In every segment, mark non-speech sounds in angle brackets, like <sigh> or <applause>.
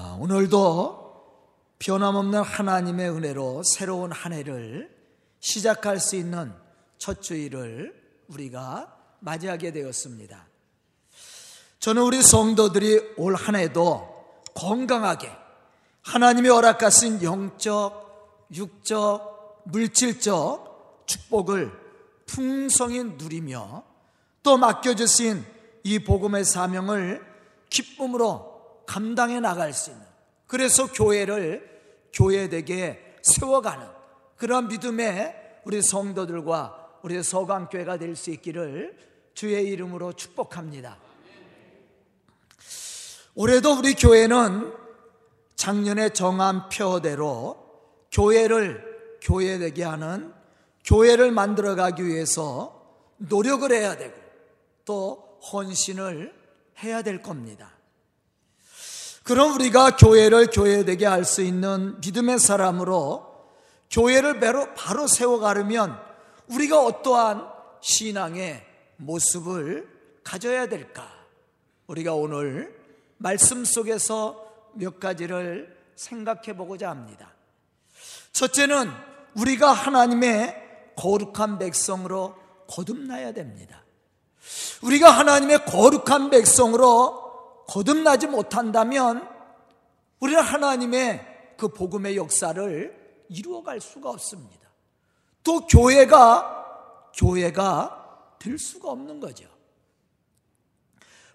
아, 오늘도 변함없는 하나님의 은혜로 새로운 한 해를 시작할 수 있는 첫 주일을 우리가 맞이하게 되었습니다. 저는 우리 성도들이 올 한 해도 건강하게 하나님의 허락하신 영적, 육적, 물질적 축복을 풍성히 누리며 또 맡겨주신 이 복음의 사명을 기쁨으로 감당해 나갈 수 있는 그래서 교회를 교회되게 세워가는 그런 믿음의 우리 성도들과 우리 서강교회가 될 수 있기를 주의 이름으로 축복합니다. 올해도 우리 교회는 작년에 정한 표대로 교회를 교회되게 하는 교회를 만들어가기 위해서 노력을 해야 되고 또 헌신을 해야 될 겁니다. 그럼 우리가 교회를 교회되게 할 수 있는 믿음의 사람으로 교회를 바로, 바로 세워가려면 우리가 어떠한 신앙의 모습을 가져야 될까? 우리가 오늘 말씀 속에서 몇 가지를 생각해 보고자 합니다. 첫째는 우리가 하나님의 거룩한 백성으로 거듭나야 됩니다. 우리가 하나님의 거룩한 백성으로 거듭나지 못한다면 우리는 하나님의 그 복음의 역사를 이루어갈 수가 없습니다. 또 교회가 교회가 될 수가 없는 거죠.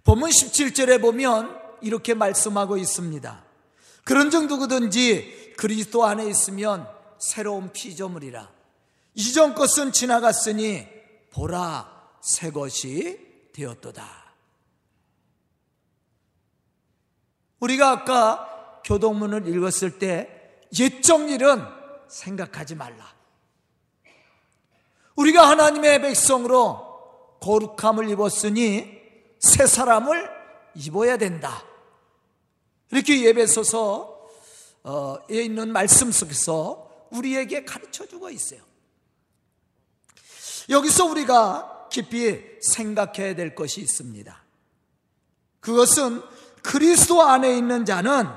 본문 17절에 보면 이렇게 말씀하고 있습니다. 그런 정도든지 그리스도 안에 있으면 새로운 피조물이라. 이전 것은 지나갔으니 보라 새 것이 되었도다. 우리가 아까 교동문을 읽었을 때 옛적 일은 생각하지 말라. 우리가 하나님의 백성으로 거룩함을 입었으니 새 사람을 입어야 된다. 이렇게 예배소서에 있는 말씀 속에서 우리에게 가르쳐 주고 있어요. 여기서 우리가 깊이 생각해야 될 것이 있습니다. 그것은 그리스도 안에 있는 자는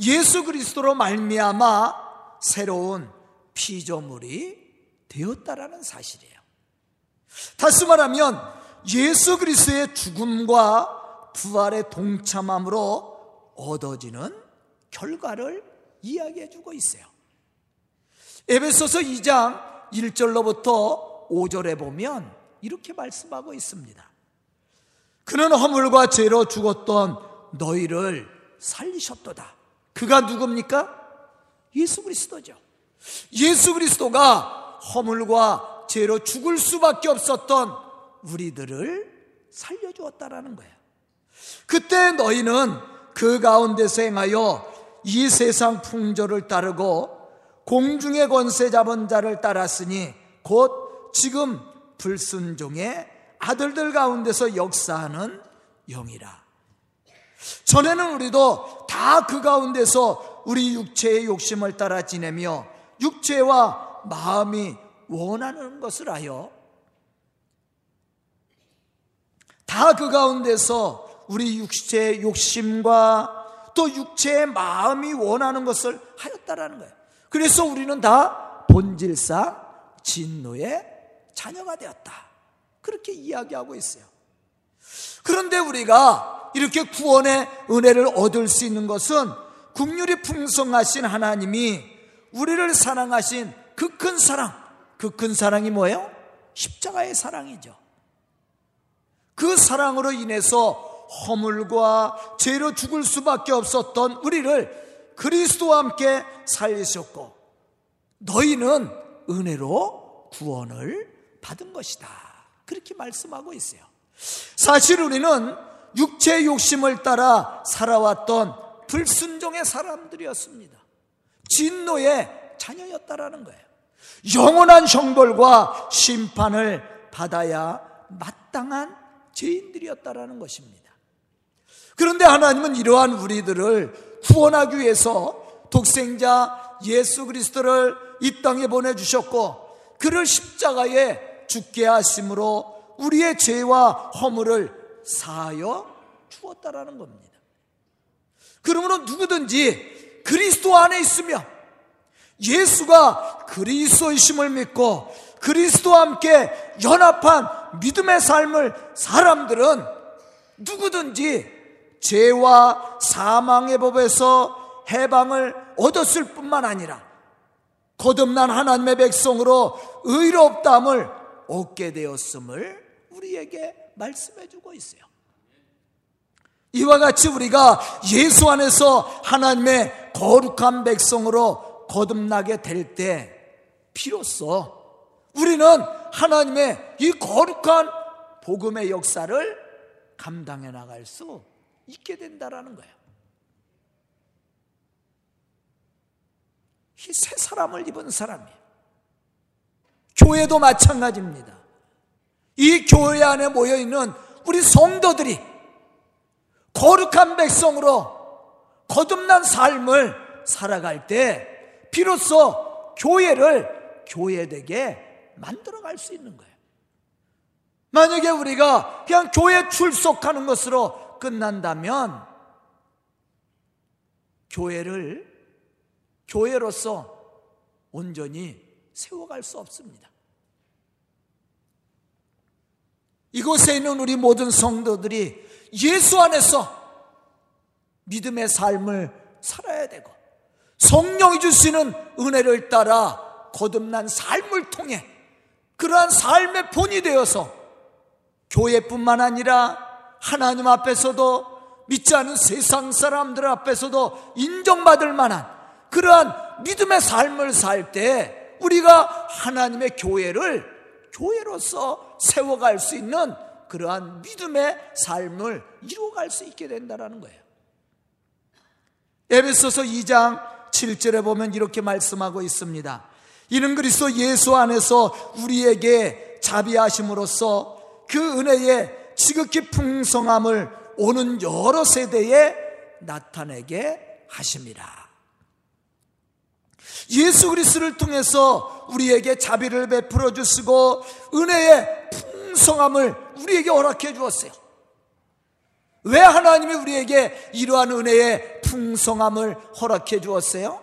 예수 그리스도로 말미암아 새로운 피조물이 되었다라는 사실이에요. 다시 말하면 예수 그리스도의 죽음과 부활의 동참함으로 얻어지는 결과를 이야기해 주고 있어요. 에베소서 2장 1절로부터 5절에 보면 이렇게 말씀하고 있습니다. 그는 허물과 죄로 죽었던 너희를 살리셨도다. 그가 누굽니까? 예수 그리스도죠. 예수 그리스도가 허물과 죄로 죽을 수밖에 없었던 우리들을 살려주었다라는 거예요. 그때 너희는 그 가운데서 행하여 이 세상 풍조를 따르고 공중의 권세 잡은 자를 따랐으니 곧 지금 불순종의 아들들 가운데서 역사하는 영이라. 전에는 우리도 다 그 가운데서 우리 육체의 욕심을 따라 지내며 육체와 마음이 원하는 것을 하여 다 그 가운데서 우리 육체의 욕심과 또 육체의 마음이 원하는 것을 하였다라는 거예요. 그래서 우리는 다 본질상 진노의 자녀가 되었다. 그렇게 이야기하고 있어요. 그런데 우리가 이렇게 구원의 은혜를 얻을 수 있는 것은 국률이 풍성하신 하나님이 우리를 사랑하신 그 큰 사랑, 그 큰 사랑이 뭐예요? 십자가의 사랑이죠. 그 사랑으로 인해서 허물과 죄로 죽을 수밖에 없었던 우리를 그리스도와 함께 살리셨고 너희는 은혜로 구원을 받은 것이다. 그렇게 말씀하고 있어요. 사실 우리는 육체의 욕심을 따라 살아왔던 불순종의 사람들이었습니다. 진노의 자녀였다라는 거예요. 영원한 형벌과 심판을 받아야 마땅한 죄인들이었다라는 것입니다. 그런데 하나님은 이러한 우리들을 구원하기 위해서 독생자 예수 그리스도를 이 땅에 보내주셨고 그를 십자가에 죽게 하심으로 우리의 죄와 허물을 사하여 주었다라는 겁니다. 그러므로 누구든지 그리스도 안에 있으며 예수가 그리스도이심을 믿고 그리스도와 함께 연합한 믿음의 삶을 사람들은 누구든지 죄와 사망의 법에서 해방을 얻었을 뿐만 아니라 거듭난 하나님의 백성으로 의롭다함을 얻게 되었음을 우리에게 말씀해 주고 있어요. 이와 같이 우리가 예수 안에서 하나님의 거룩한 백성으로 거듭나게 될 때 비로소 우리는 하나님의 이 거룩한 복음의 역사를 감당해 나갈 수 있게 된다라는 거예요. 이 새 사람을 입은 사람이에요. 교회도 마찬가지입니다. 이 교회 안에 모여 있는 우리 성도들이 거룩한 백성으로 거듭난 삶을 살아갈 때 비로소 교회를 교회되게 만들어 갈 수 있는 거예요. 만약에 우리가 그냥 교회 출석하는 것으로 끝난다면 교회를 교회로서 온전히 세워갈 수 없습니다. 이곳에 있는 우리 모든 성도들이 예수 안에서 믿음의 삶을 살아야 되고 성령이 주시는 은혜를 따라 거듭난 삶을 통해 그러한 삶의 본이 되어서 교회뿐만 아니라 하나님 앞에서도 믿지 않은 세상 사람들 앞에서도 인정받을 만한 그러한 믿음의 삶을 살 때 우리가 하나님의 교회를 교회로서 세워갈 수 있는 그러한 믿음의 삶을 이루어갈 수 있게 된다는 거예요. 에베소서 2장 7절에 보면 이렇게 말씀하고 있습니다. 이는 그리스도 예수 안에서 우리에게 자비하심으로써 그 은혜의 지극히 풍성함을 오는 여러 세대에 나타내게 하십니다. 예수 그리스도를 통해서 우리에게 자비를 베풀어 주시고 은혜의 풍성함을 우리에게 허락해 주었어요. 왜 하나님이 우리에게 이러한 은혜의 풍성함을 허락해 주었어요?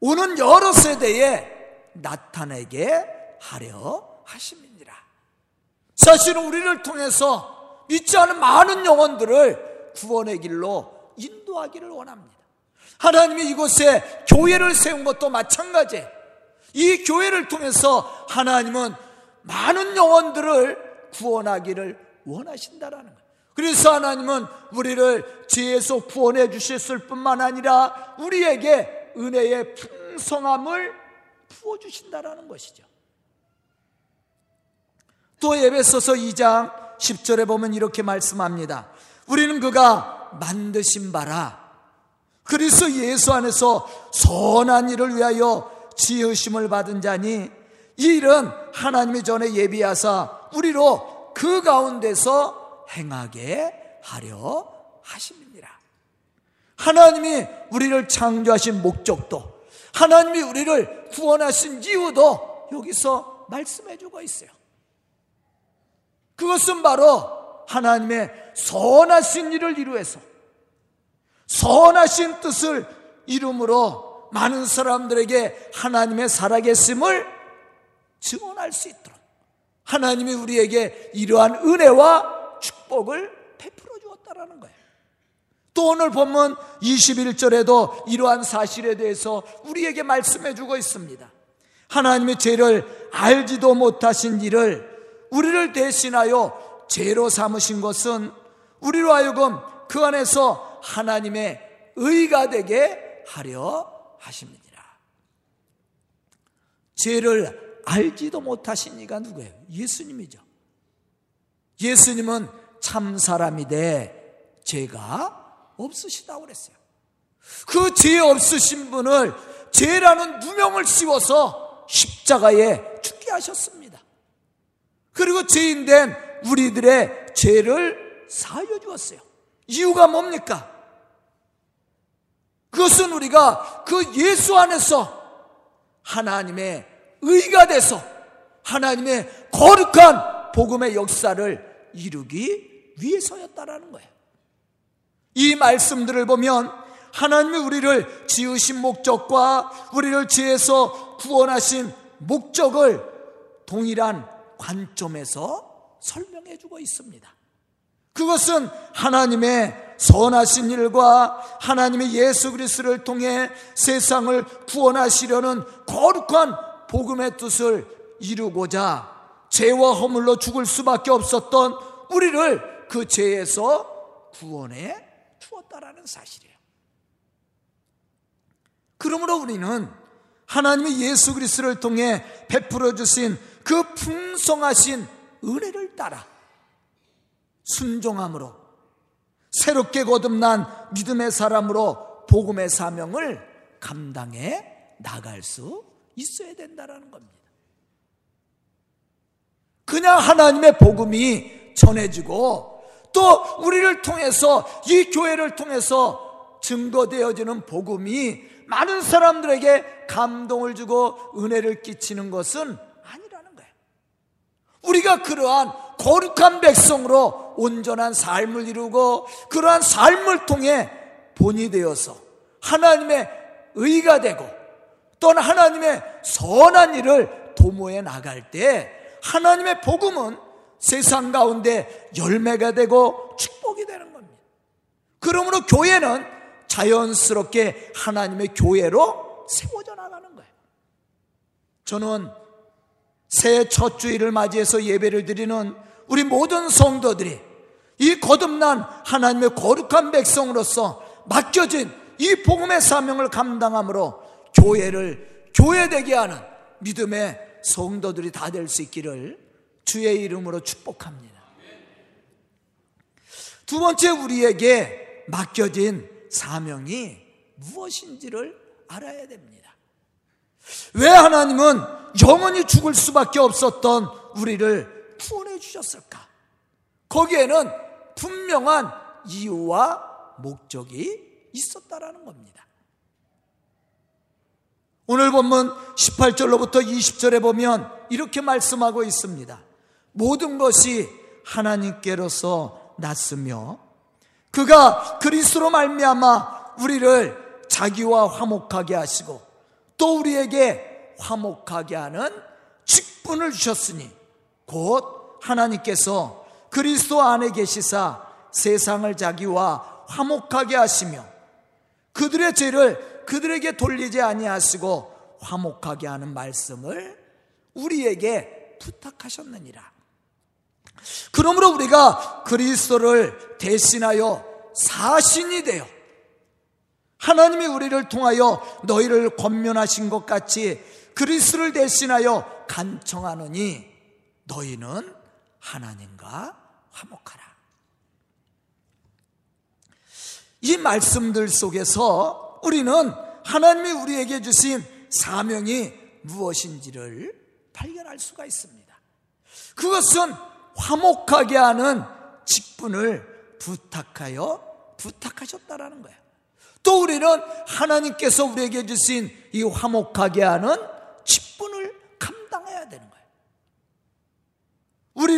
오는 여러 세대에 나타내게 하려 하십니다. 사실은 우리를 통해서 믿지 않은 많은 영혼들을 구원의 길로 인도하기를 원합니다. 하나님이 이곳에 교회를 세운 것도 마찬가지예요. 이 교회를 통해서 하나님은 많은 영혼들을 구원하기를 원하신다라는 거예요. 그래서 하나님은 우리를 죄에서 구원해 주셨을 뿐만 아니라 우리에게 은혜의 풍성함을 부어 주신다라는 것이죠. 또 에베소서 2장 10절에 보면 이렇게 말씀합니다. 우리는 그가 만드신 바라 그리스도 예수 안에서 선한 일을 위하여 지으심을 받은 자니 이 일은 하나님이 전에 예비하사 우리로 그 가운데서 행하게 하려 하십니다. 하나님이 우리를 창조하신 목적도 하나님이 우리를 구원하신 이유도 여기서 말씀해 주고 있어요. 그것은 바로 하나님의 선하신 일을 이루어서 선하신 뜻을 이름으로 많은 사람들에게 하나님의 살아계심을 증언할 수 있도록 하나님이 우리에게 이러한 은혜와 축복을 베풀어 주었다라는 거예요. 또 오늘 본문 21절에도 이러한 사실에 대해서 우리에게 말씀해 주고 있습니다. 하나님의 죄를 알지도 못하신 일을 우리를 대신하여 죄로 삼으신 것은 우리로 하여금 그 안에서 하나님의 의가 되게 하려 하십니다. 죄를 알지도 못하신 이가 누구예요? 예수님이죠. 예수님은 참 사람이되 죄가 없으시다고 그랬어요. 그 죄 없으신 분을 죄라는 누명을 씌워서 십자가에 죽게 하셨습니다. 그리고 죄인 된 우리들의 죄를 사여 주었어요. 이유가 뭡니까? 그것은 우리가 그 예수 안에서 하나님의 의가 돼서 하나님의 거룩한 복음의 역사를 이루기 위해서였다라는 거예요. 이 말씀들을 보면 하나님이 우리를 지으신 목적과 우리를 죄에서 구원하신 목적을 동일한 관점에서 설명해 주고 있습니다. 그것은 하나님의 선하신 일과 하나님의 예수 그리스도를 통해 세상을 구원하시려는 거룩한 복음의 뜻을 이루고자 죄와 허물로 죽을 수밖에 없었던 우리를 그 죄에서 구원해 주었다라는 사실이에요. 그러므로 우리는 하나님의 예수 그리스도를 통해 베풀어 주신 그 풍성하신 은혜를 따라 순종함으로 새롭게 거듭난 믿음의 사람으로 복음의 사명을 감당해 나갈 수 있어야 된다라는 겁니다. 그냥 하나님의 복음이 전해지고 또 우리를 통해서 이 교회를 통해서 증거되어지는 복음이 많은 사람들에게 감동을 주고 은혜를 끼치는 것은 아니라는 거예요. 우리가 그러한 거룩한 백성으로 온전한 삶을 이루고 그러한 삶을 통해 본이 되어서 하나님의 의가 되고 또는 하나님의 선한 일을 도모해 나갈 때 하나님의 복음은 세상 가운데 열매가 되고 축복이 되는 겁니다. 그러므로 교회는 자연스럽게 하나님의 교회로 세워져 나가는 거예요. 저는 새해 첫 주일을 맞이해서 예배를 드리는 우리 모든 성도들이 이 거듭난 하나님의 거룩한 백성으로서 맡겨진 이 복음의 사명을 감당함으로 교회를 교회되게 하는 믿음의 성도들이 다 될 수 있기를 주의 이름으로 축복합니다. 두 번째 우리에게 맡겨진 사명이 무엇인지를 알아야 됩니다. 왜 하나님은 영원히 죽을 수밖에 없었던 우리를 구원해 주셨을까? 거기에는 분명한 이유와 목적이 있었다라는 겁니다. 오늘 본문 18절로부터 20절에 보면 이렇게 말씀하고 있습니다. 모든 것이 하나님께로서 났으며 그가 그리스도로 말미암아 우리를 자기와 화목하게 하시고 또 우리에게 화목하게 하는 직분을 주셨으니 곧 하나님께서 그리스도 안에 계시사 세상을 자기와 화목하게 하시며 그들의 죄를 그들에게 돌리지 아니하시고 화목하게 하는 말씀을 우리에게 부탁하셨느니라. 그러므로 우리가 그리스도를 대신하여 사신이 되어 하나님이 우리를 통하여 너희를 권면하신 것 같이 그리스도를 대신하여 간청하느니 너희는 하나님과 화목하라. 이 말씀들 속에서 우리는 하나님이 우리에게 주신 사명이 무엇인지를 발견할 수가 있습니다. 그것은 화목하게 하는 직분을 부탁하여 부탁하셨다라는 거예요. 또 우리는 하나님께서 우리에게 주신 이 화목하게 하는 직분을 감당해야 되는 거예요.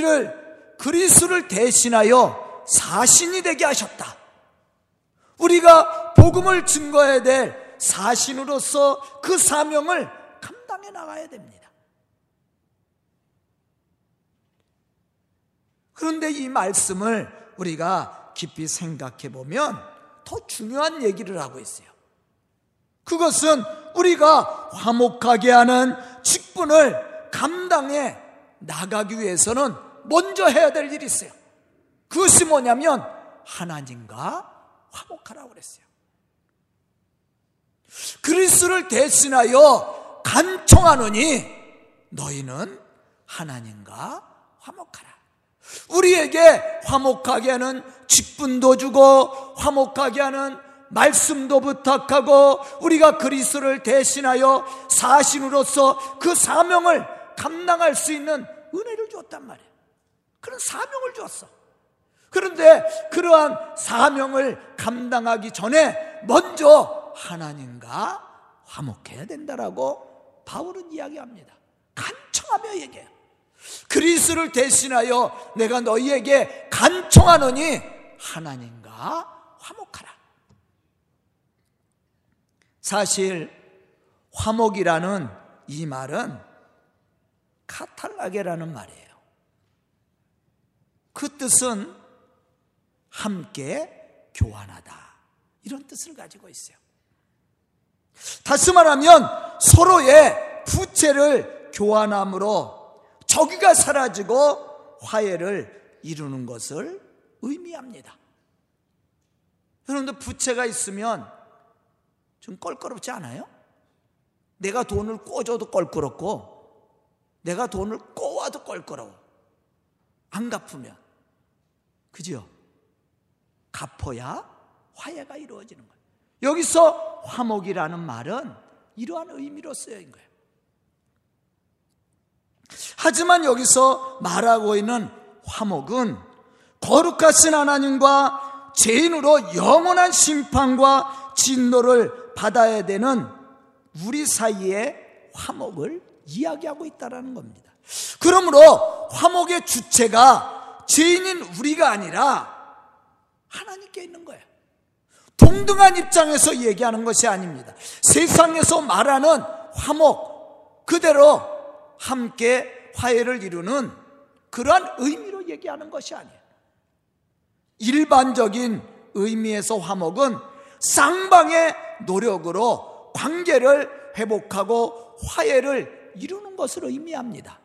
우리를 그리스를 대신하여 사신이 되게 하셨다. 우리가 복음을 증거해야 될 사신으로서 그 사명을 감당해 나가야 됩니다. 그런데 이 말씀을 우리가 깊이 생각해 보면 더 중요한 얘기를 하고 있어요. 그것은 우리가 화목하게 하는 직분을 감당해 나가기 위해서는 먼저 해야 될 일이 있어요. 그것이 뭐냐면 하나님과 화목하라고 그랬어요. 그리스를 대신하여 간청하노니 너희는 하나님과 화목하라. 우리에게 화목하게 하는 직분도 주고 화목하게 하는 말씀도 부탁하고 우리가 그리스도를 대신하여 사신으로서 그 사명을 감당할 수 있는 은혜를 주었단 말이에요. 그런 사명을 주었어. 그런데 그러한 사명을 감당하기 전에 먼저 하나님과 화목해야 된다라고 바울은 이야기합니다. 간청하며 얘기해요. 그리스를 대신하여 내가 너희에게 간청하노니 하나님과 화목하라. 사실 화목이라는 이 말은 카탈라게라는 말이에요. 그 뜻은 함께 교환하다. 이런 뜻을 가지고 있어요. 다시 말하면 서로의 부채를 교환함으로 저기가 사라지고 화해를 이루는 것을 의미합니다. 여러분들 부채가 있으면 좀 껄끄럽지 않아요? 내가 돈을 꿔줘도 껄끄럽고 내가 돈을 꼬아도 껄끄러워. 안 갚으면. 그죠? 갚아야 화해가 이루어지는 거예요. 여기서 화목이라는 말은 이러한 의미로 쓰여진 거예요. 하지만 여기서 말하고 있는 화목은 거룩하신 하나님과 죄인으로 영원한 심판과 진노를 받아야 되는 우리 사이의 화목을 이야기하고 있다는 겁니다. 그러므로 화목의 주체가 죄인인 우리가 아니라 하나님께 있는 거예요. 동등한 입장에서 얘기하는 것이 아닙니다. 세상에서 말하는 화목, 그대로 함께 화해를 이루는 그러한 의미로 얘기하는 것이 아니에요. 일반적인 의미에서 화목은 쌍방의 노력으로 관계를 회복하고 화해를 이루는 것을 의미합니다.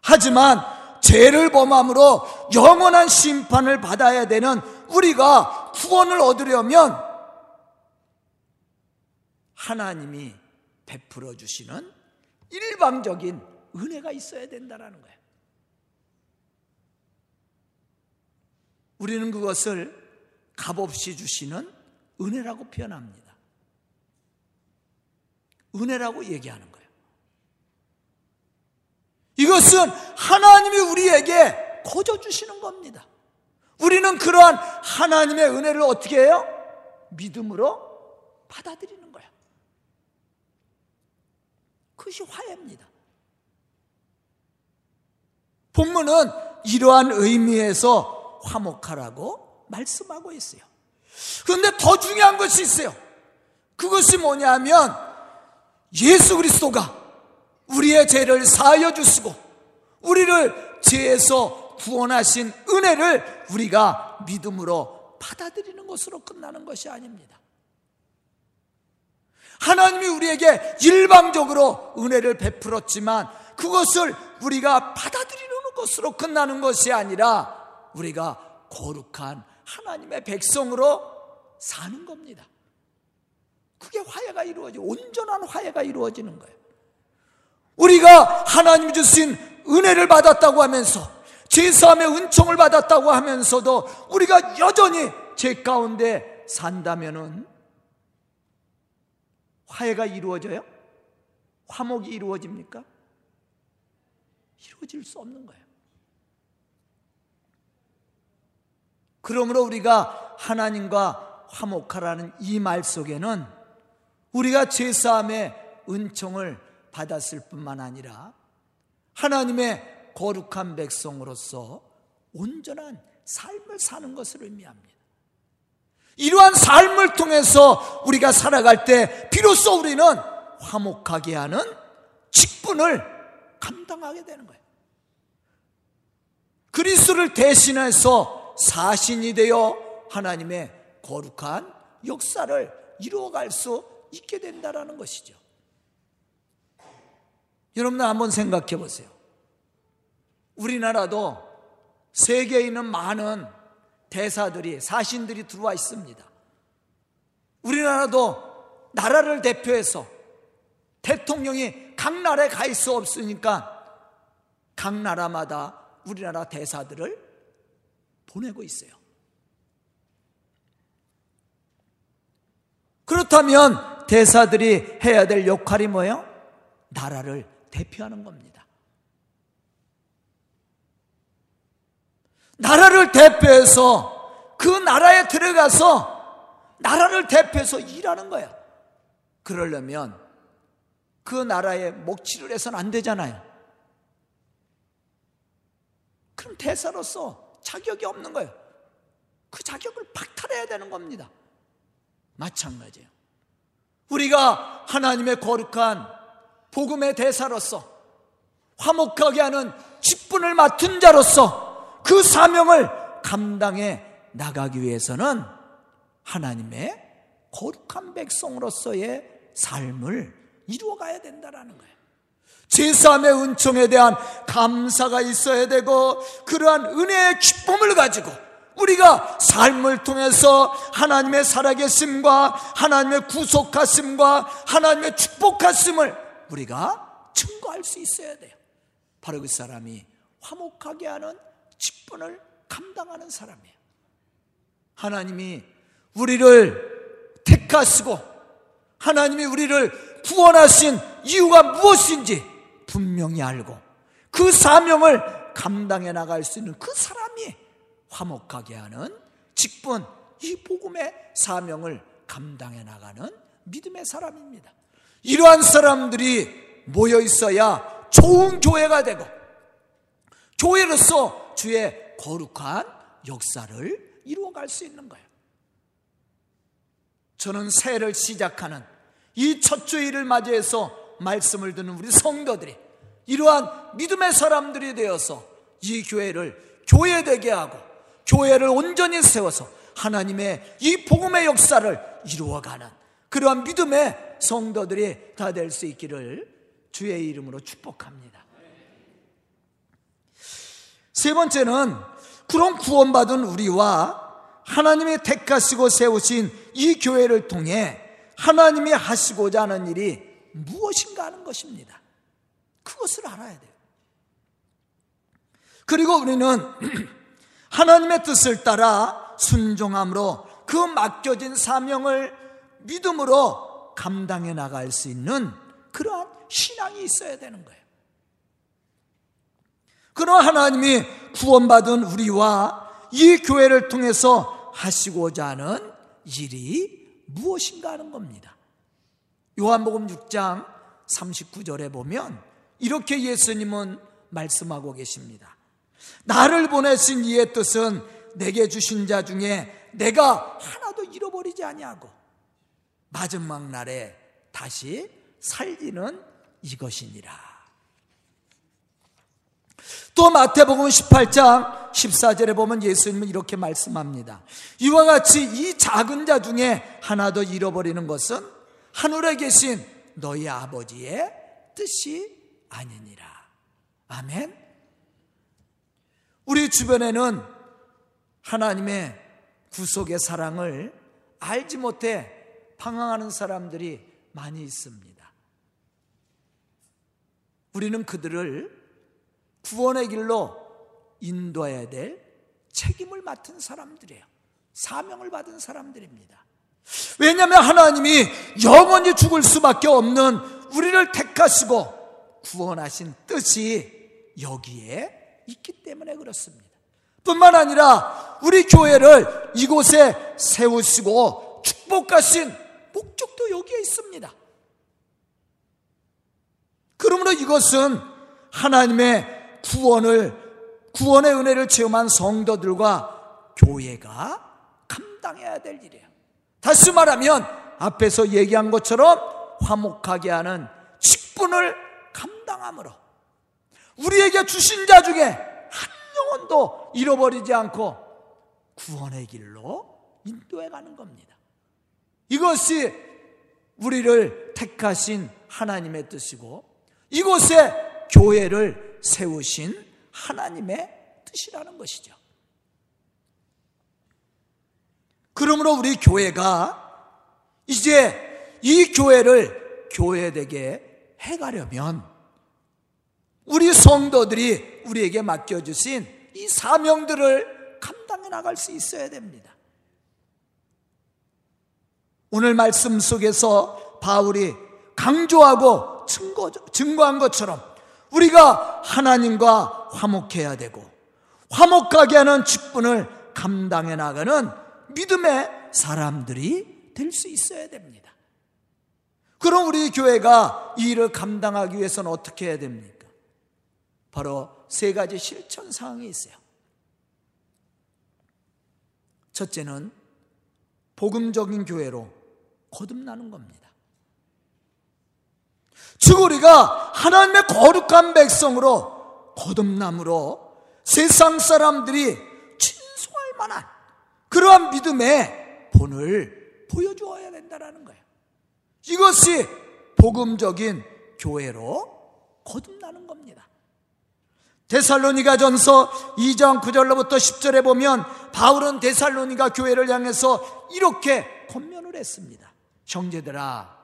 하지만 죄를 범함으로 영원한 심판을 받아야 되는 우리가 구원을 얻으려면 하나님이 베풀어 주시는 일방적인 은혜가 있어야 된다는 거예요. 우리는 그것을 값없이 주시는 은혜라고 표현합니다. 은혜라고 얘기하는 거예요. 이것은 하나님이 우리에게 거저 주시는 겁니다. 우리는 그러한 하나님의 은혜를 어떻게 해요? 믿음으로 받아들이는 거야. 그것이 화해입니다. 본문은 이러한 의미에서 화목하라고 말씀하고 있어요. 그런데 더 중요한 것이 있어요. 그것이 뭐냐면 예수 그리스도가 우리의 죄를 사하여 주시고 우리를 죄에서 구원하신 은혜를 우리가 믿음으로 받아들이는 것으로 끝나는 것이 아닙니다. 하나님이 우리에게 일방적으로 은혜를 베풀었지만 그것을 우리가 받아들이는 것으로 끝나는 것이 아니라 우리가 거룩한 하나님의 백성으로 사는 겁니다. 그게 화해가 이루어지 온전한 화해가 이루어지는 거예요. 우리가 하나님 주신 은혜를 받았다고 하면서 제사함의 은총을 받았다고 하면서도 우리가 여전히 죄 가운데 산다면은 화해가 이루어져요? 화목이 이루어집니까? 이루어질 수 없는 거예요. 그러므로 우리가 하나님과 화목하라는 이 말 속에는 우리가 제사함의 은총을 받았을 뿐만 아니라 하나님의 거룩한 백성으로서 온전한 삶을 사는 것을 의미합니다. 이러한 삶을 통해서 우리가 살아갈 때 비로소 우리는 화목하게 하는 직분을 감당하게 되는 거예요. 그리스도를 대신해서 사신이 되어 하나님의 거룩한 역사를 이루어갈 수 있게 된다는 것이죠. 여러분들 한번 생각해 보세요. 우리나라도 세계에 있는 많은 대사들이, 사신들이 들어와 있습니다. 우리나라도 나라를 대표해서 대통령이 각 나라에 가 있을 수 없으니까 각 나라마다 우리나라 대사들을 보내고 있어요. 그렇다면 대사들이 해야 될 역할이 뭐예요? 나라를 대표하는 겁니다. 나라를 대표해서 그 나라에 들어가서 나라를 대표해서 일하는 거야. 그러려면 그 나라에 목치를 해서는 안 되잖아요. 그럼 대사로서 자격이 없는 거예요. 그 자격을 박탈 살아야 되는 겁니다. 마찬가지예요. 우리가 하나님의 거룩한 복음의 대사로서 화목하게 하는 직분을 맡은 자로서 그 사명을 감당해 나가기 위해서는 하나님의 거룩한 백성으로서의 삶을 이루어가야 된다라는 거예요. 제3의 은총에 대한 감사가 있어야 되고 그러한 은혜의 기쁨을 가지고 우리가 삶을 통해서 하나님의 살아계심과 하나님의 구속하심과 하나님의 축복하심을 우리가 증거할 수 있어야 돼요. 바로 그 사람이 화목하게 하는 직분을 감당하는 사람이에요. 하나님이 우리를 택하시고 하나님이 우리를 구원하신 이유가 무엇인지 분명히 알고 그 사명을 감당해 나갈 수 있는 그 사람이 화목하게 하는 직분, 이 복음의 사명을 감당해 나가는 믿음의 사람입니다. 이러한 사람들이 모여 있어야 좋은 교회가 되고 교회로서 주의 거룩한 역사를 이루어갈 수 있는 거예요. 저는 새해를 시작하는 이 첫 주일을 맞이해서 말씀을 듣는 우리 성도들이 이러한 믿음의 사람들이 되어서 이 교회를 교회되게 하고 교회를 온전히 세워서 하나님의 이 복음의 역사를 이루어가는 그러한 믿음의 성도들이 다 될 수 있기를 주의 이름으로 축복합니다. 세 번째는 그런 구원받은 우리와 하나님이 택하시고 세우신 이 교회를 통해 하나님이 하시고자 하는 일이 무엇인가 하는 것입니다. 그것을 알아야 돼요. 그리고 우리는 <clears throat> 하나님의 뜻을 따라 순종함으로 그 맡겨진 사명을 믿음으로 감당해 나갈 수 있는 그러한 신앙이 있어야 되는 거예요. 그러나 하나님이 구원받은 우리와 이 교회를 통해서 하시고자 하는 일이 무엇인가 하는 겁니다. 요한복음 6장 39절에 보면 이렇게 예수님은 말씀하고 계십니다. 나를 보내신 이의 뜻은 내게 주신 자 중에 내가 하나도 잃어버리지 아니하고 마지막 날에 다시 살리는 이것이니라. 또 마태복음 18장 14절에 보면 예수님은 이렇게 말씀합니다. 이와 같이 이 작은 자 중에 하나도 잃어버리는 것은 하늘에 계신 너희 아버지의 뜻이 아니니라. 아멘. 우리 주변에는 하나님의 구속의 사랑을 알지 못해 방황하는 사람들이 많이 있습니다. 우리는 그들을 구원의 길로 인도해야 될 책임을 맡은 사람들이에요. 사명을 받은 사람들입니다. 왜냐하면 하나님이 영원히 죽을 수밖에 없는 우리를 택하시고 구원하신 뜻이 여기에 있기 때문에 그렇습니다. 뿐만 아니라 우리 교회를 이곳에 세우시고 축복하신 목적도 여기에 있습니다. 그러므로 이것은 하나님의 구원을 구원의 은혜를 체험한 성도들과 교회가 감당해야 될 일이에요. 다시 말하면 앞에서 얘기한 것처럼 화목하게 하는 직분을 감당함으로 우리에게 주신 자 중에 한 영혼도 잃어버리지 않고 구원의 길로 인도해 가는 겁니다. 이것이 우리를 택하신 하나님의 뜻이고 이곳에 교회를 세우신 하나님의 뜻이라는 것이죠. 그러므로 우리 교회가 이제 이 교회를 교회되게 해가려면 우리 성도들이 우리에게 맡겨주신 이 사명들을 감당해 나갈 수 있어야 됩니다. 오늘 말씀 속에서 바울이 강조하고 증거, 증거한 것처럼 우리가 하나님과 화목해야 되고 화목하게 하는 직분을 감당해 나가는 믿음의 사람들이 될 수 있어야 됩니다. 그럼 우리 교회가 이 일을 감당하기 위해서는 어떻게 해야 됩니까? 바로 세 가지 실천 사항이 있어요. 첫째는 복음적인 교회로 거듭나는 겁니다. 즉 우리가 하나님의 거룩한 백성으로 거듭남으로 세상 사람들이 친송할 만한 그러한 믿음의 본을 보여주어야 된다는 거예요. 이것이 복음적인 교회로 거듭나는 겁니다. 데살로니가 전서 2장 9절로부터 10절에 보면 바울은 데살로니가 교회를 향해서 이렇게 권면을 했습니다. 형제들아,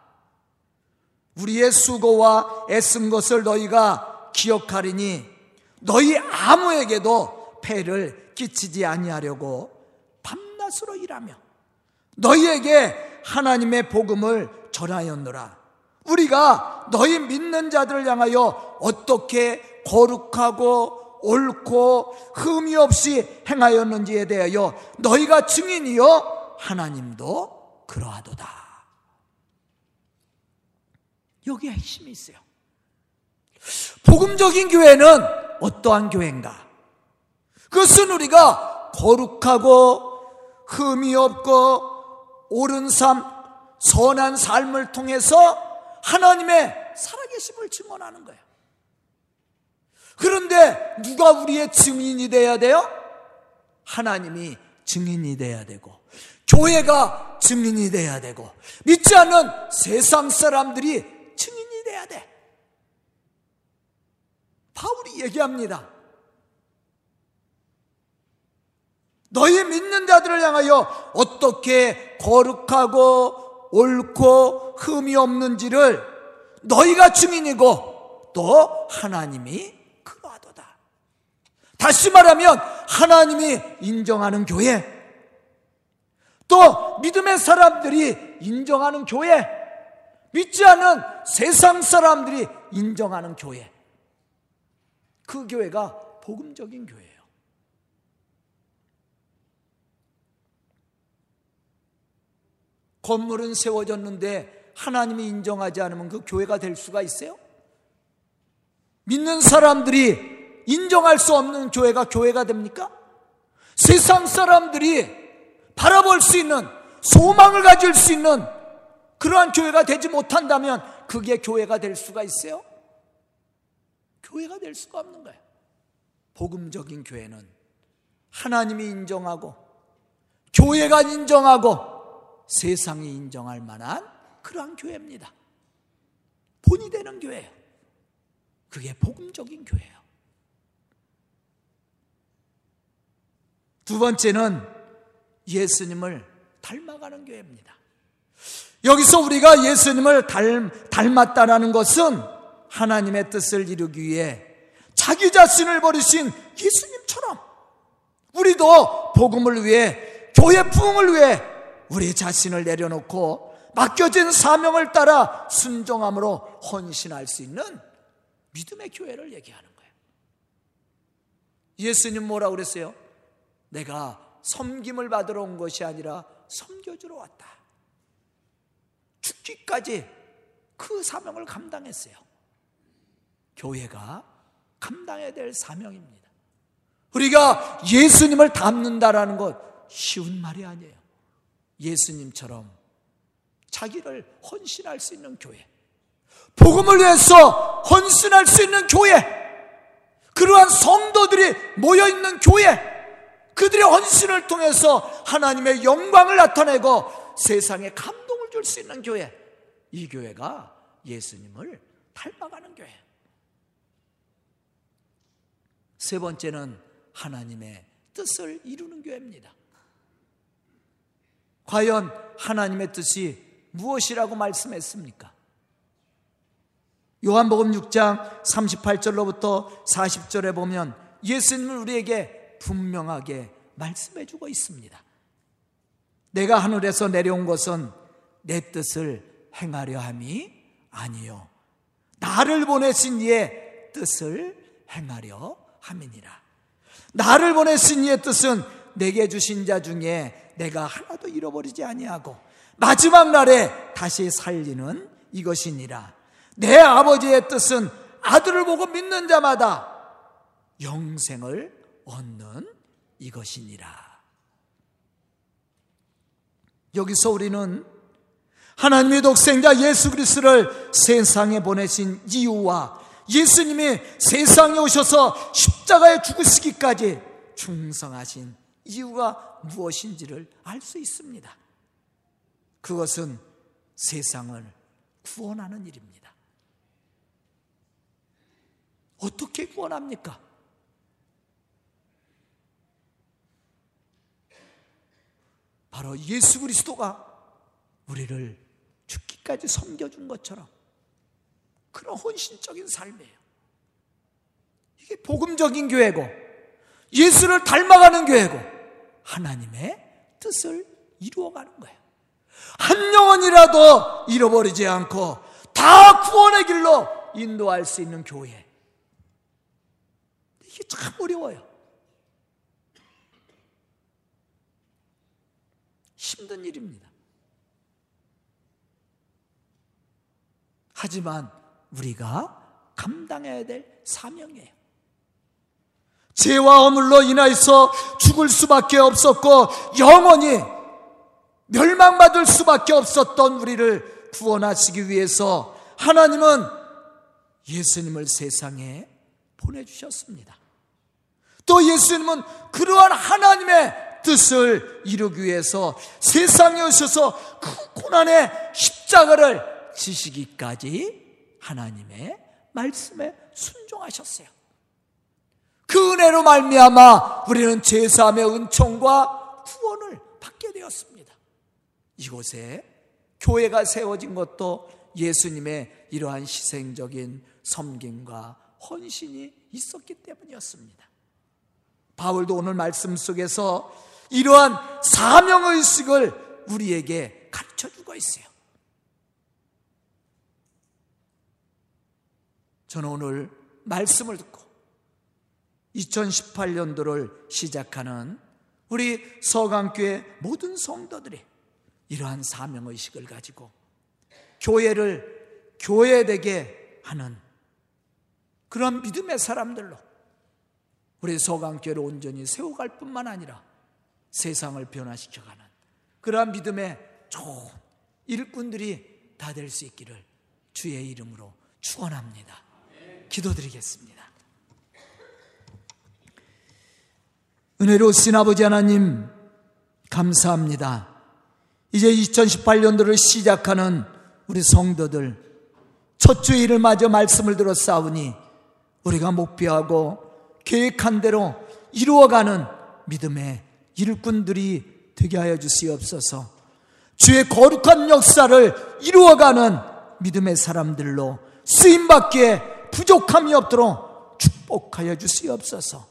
우리의 수고와 애쓴 것을 너희가 기억하리니 너희 아무에게도 폐를 끼치지 아니하려고 밤낮으로 일하며 너희에게 하나님의 복음을 전하였노라. 우리가 너희 믿는 자들을 향하여 어떻게 거룩하고 옳고 흠이 없이 행하였는지에 대하여 너희가 증인이여 하나님도 그러하도다. 여기에 핵심이 있어요. 복음적인 교회는 어떠한 교회인가? 그것은 우리가 거룩하고 흠이 없고 옳은 삶, 선한 삶을 통해서 하나님의 살아계심을 증언하는 거예요. 그런데 누가 우리의 증인이 돼야 돼요? 하나님이 증인이 돼야 되고, 교회가 증인이 돼야 되고, 믿지 않는 세상 사람들이 돼야 돼. 바울이 얘기합니다. 너희 믿는 자들을 향하여 어떻게 거룩하고 옳고 흠이 없는지를 너희가 증인이고 또 하나님이 그러하도다. 다시 말하면 하나님이 인정하는 교회, 또 믿음의 사람들이 인정하는 교회, 믿지 않는 세상 사람들이 인정하는 교회. 그 교회가 복음적인 교회예요. 건물은 세워졌는데 하나님이 인정하지 않으면 그 교회가 될 수가 있어요? 믿는 사람들이 인정할 수 없는 교회가 교회가 됩니까? 세상 사람들이 바라볼 수 있는 소망을 가질 수 있는 그러한 교회가 되지 못한다면 그게 교회가 될 수가 있어요? 교회가 될 수가 없는 거예요. 복음적인 교회는 하나님이 인정하고 교회가 인정하고 세상이 인정할 만한 그러한 교회입니다. 본이 되는 교회예요. 그게 복음적인 교회예요. 두 번째는 예수님을 닮아가는 교회입니다. 여기서 우리가 예수님을 닮, 닮았다라는 것은 하나님의 뜻을 이루기 위해 자기 자신을 버리신 예수님처럼 우리도 복음을 위해 교회 부흥을 위해 우리 자신을 내려놓고 맡겨진 사명을 따라 순종함으로 헌신할 수 있는 믿음의 교회를 얘기하는 거예요. 예수님 뭐라고 그랬어요? 내가 섬김을 받으러 온 것이 아니라 섬겨주러 왔다. 죽기까지 그 사명을 감당했어요. 교회가 감당해야 될 사명입니다. 우리가 예수님을 닮는다라는 것 쉬운 말이 아니에요. 예수님처럼 자기를 헌신할 수 있는 교회. 복음을 위해서 헌신할 수 있는 교회. 그러한 성도들이 모여 있는 교회. 그들의 헌신을 통해서 하나님의 영광을 나타내고 세상에 감 줄수 있는 교회. 이 교회가 예수님을 닮아가는 교회. 세 번째는 하나님의 뜻을 이루는 교회입니다. 과연 하나님의 뜻이 무엇이라고 말씀했습니까? 요한복음 6장 38절로부터 40절에 보면 예수님은 우리에게 분명하게 말씀해 주고 있습니다. 내가 하늘에서 내려온 것은 내 뜻을 행하려 함이 아니요 나를 보내신 이의 뜻을 행하려 함이니라. 나를 보내신 이의 뜻은 내게 주신 자 중에 내가 하나도 잃어버리지 아니하고 마지막 날에 다시 살리는 이것이니라. 내 아버지의 뜻은 아들을 보고 믿는 자마다 영생을 얻는 이것이니라. 여기서 우리는 하나님의 독생자 예수 그리스도를 세상에 보내신 이유와 예수님이 세상에 오셔서 십자가에 죽으시기까지 충성하신 이유가 무엇인지를 알 수 있습니다. 그것은 세상을 구원하는 일입니다. 어떻게 구원합니까? 바로 예수 그리스도가 우리를 죽기까지 섬겨준 것처럼 그런 헌신적인 삶이에요. 이게 복음적인 교회고 예수를 닮아가는 교회고 하나님의 뜻을 이루어가는 거예요. 한 영혼이라도 잃어버리지 않고 다 구원의 길로 인도할 수 있는 교회. 이게 참 어려워요. 힘든 일입니다. 하지만 우리가 감당해야 될 사명이에요. 죄와 허물로 인하여서 죽을 수밖에 없었고 영원히 멸망받을 수밖에 없었던 우리를 구원하시기 위해서 하나님은 예수님을 세상에 보내주셨습니다. 또 예수님은 그러한 하나님의 뜻을 이루기 위해서 세상에 오셔서 그 고난의 십자가를 지시기까지 하나님의 말씀에 순종하셨어요. 그 은혜로 말미암아 우리는 제사함의 은총과 구원을 받게 되었습니다. 이곳에 교회가 세워진 것도 예수님의 이러한 희생적인 섬김과 헌신이 있었기 때문이었습니다. 바울도 오늘 말씀 속에서 이러한 사명의식을 우리에게 가르쳐 주고 있어요. 저는 오늘 말씀을 듣고 2018년도를 시작하는 우리 서강교회 모든 성도들이 이러한 사명의식을 가지고 교회를 교회되게 하는 그런 믿음의 사람들로 우리 서강교회를 온전히 세워갈 뿐만 아니라 세상을 변화시켜가는 그러한 믿음의 좋은 일꾼들이 다 될 수 있기를 주의 이름으로 축원합니다. 기도드리겠습니다. 은혜로우신 아버지 하나님 감사합니다. 이제 2018년도를 시작하는 우리 성도들 첫 주일을 맞아 말씀을 들어 싸우니 우리가 목표하고 계획한 대로 이루어가는 믿음의 일꾼들이 되게 하여 주시옵소서. 주의 거룩한 역사를 이루어가는 믿음의 사람들로 쓰임받기에 부족함이 없도록 축복하여 주시옵소서.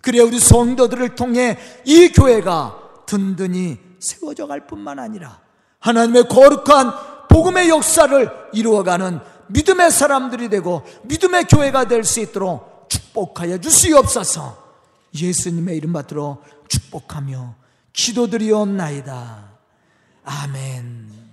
그래 우리 성도들을 통해 이 교회가 든든히 세워져 갈 뿐만 아니라 하나님의 거룩한 복음의 역사를 이루어가는 믿음의 사람들이 되고 믿음의 교회가 될 수 있도록 축복하여 주시옵소서. 예수님의 이름 받들어 축복하며 기도드리옵나이다. 아멘.